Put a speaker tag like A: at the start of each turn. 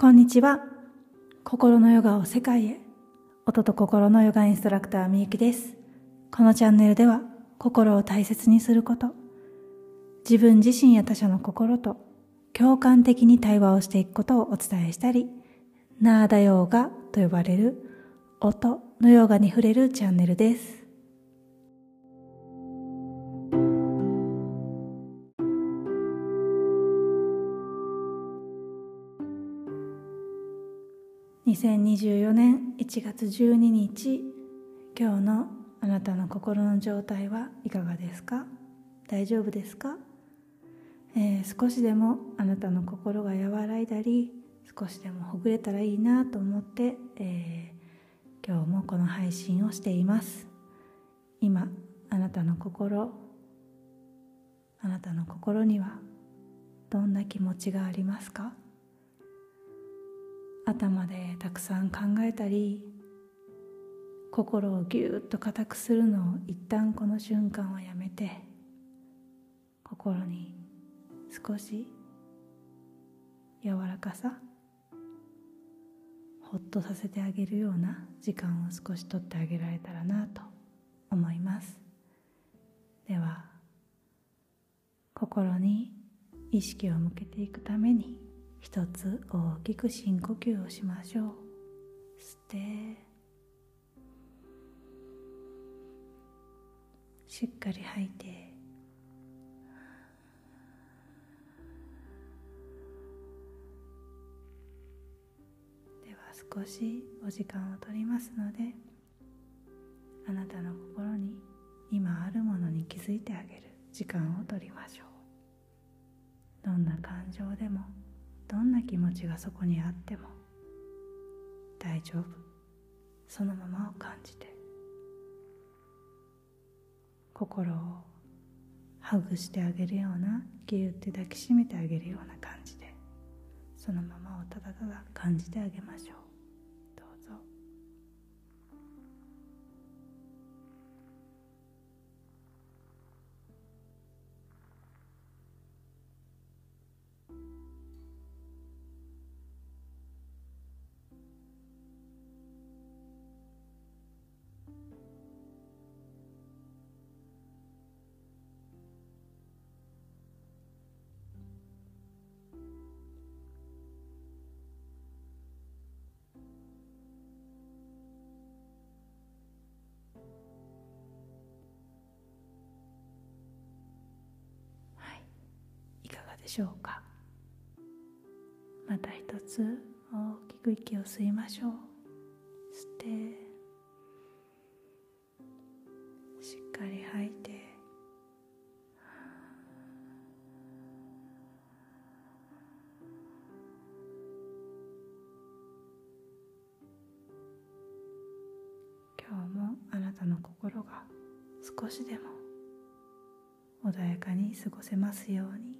A: こんにちは。心のヨガを世界へ。音と心のヨガインストラクターみゆきです。このチャンネルでは心を大切にすること、自分自身や他者の心と共感的に対話をしていくことをお伝えしたり、ナーダヨーガと呼ばれる音のヨガに触れるチャンネルです。2024年1月12日今日のあなたの心の状態はいかがですか？大丈夫ですか、えー、少しでもあなたの心が和らいだり少しでもほぐれたらいいなと思って、えー、今日もこの配信をしています。今あなたの心あなたの心にはどんな気持ちがありますか？頭でたくさん考えたり心をぎゅっと固くするのを一旦この瞬間はやめて心に少し柔らかさほっとさせてあげるような時間を少しとってあげられたらなと思います。では心に意識を向けていくために一つ大きく深呼吸をしましょう。吸ってしっかり吐いて。では少しお時間を取りますのであなたの心に今あるものに気づいてあげる時間を取りましょう。どんな感情でも。どんな気持ちがそこにあっても大丈夫。そのままを感じて心をハグしてあげるようなギュって抱きしめてあげるような感じでそのままをただただ感じてあげましょう。しょうか？また一つ大きく息を吸いましょう。吸ってしっかり吐いて。今日もあなたの心が少しでも穏やかに過ごせますように。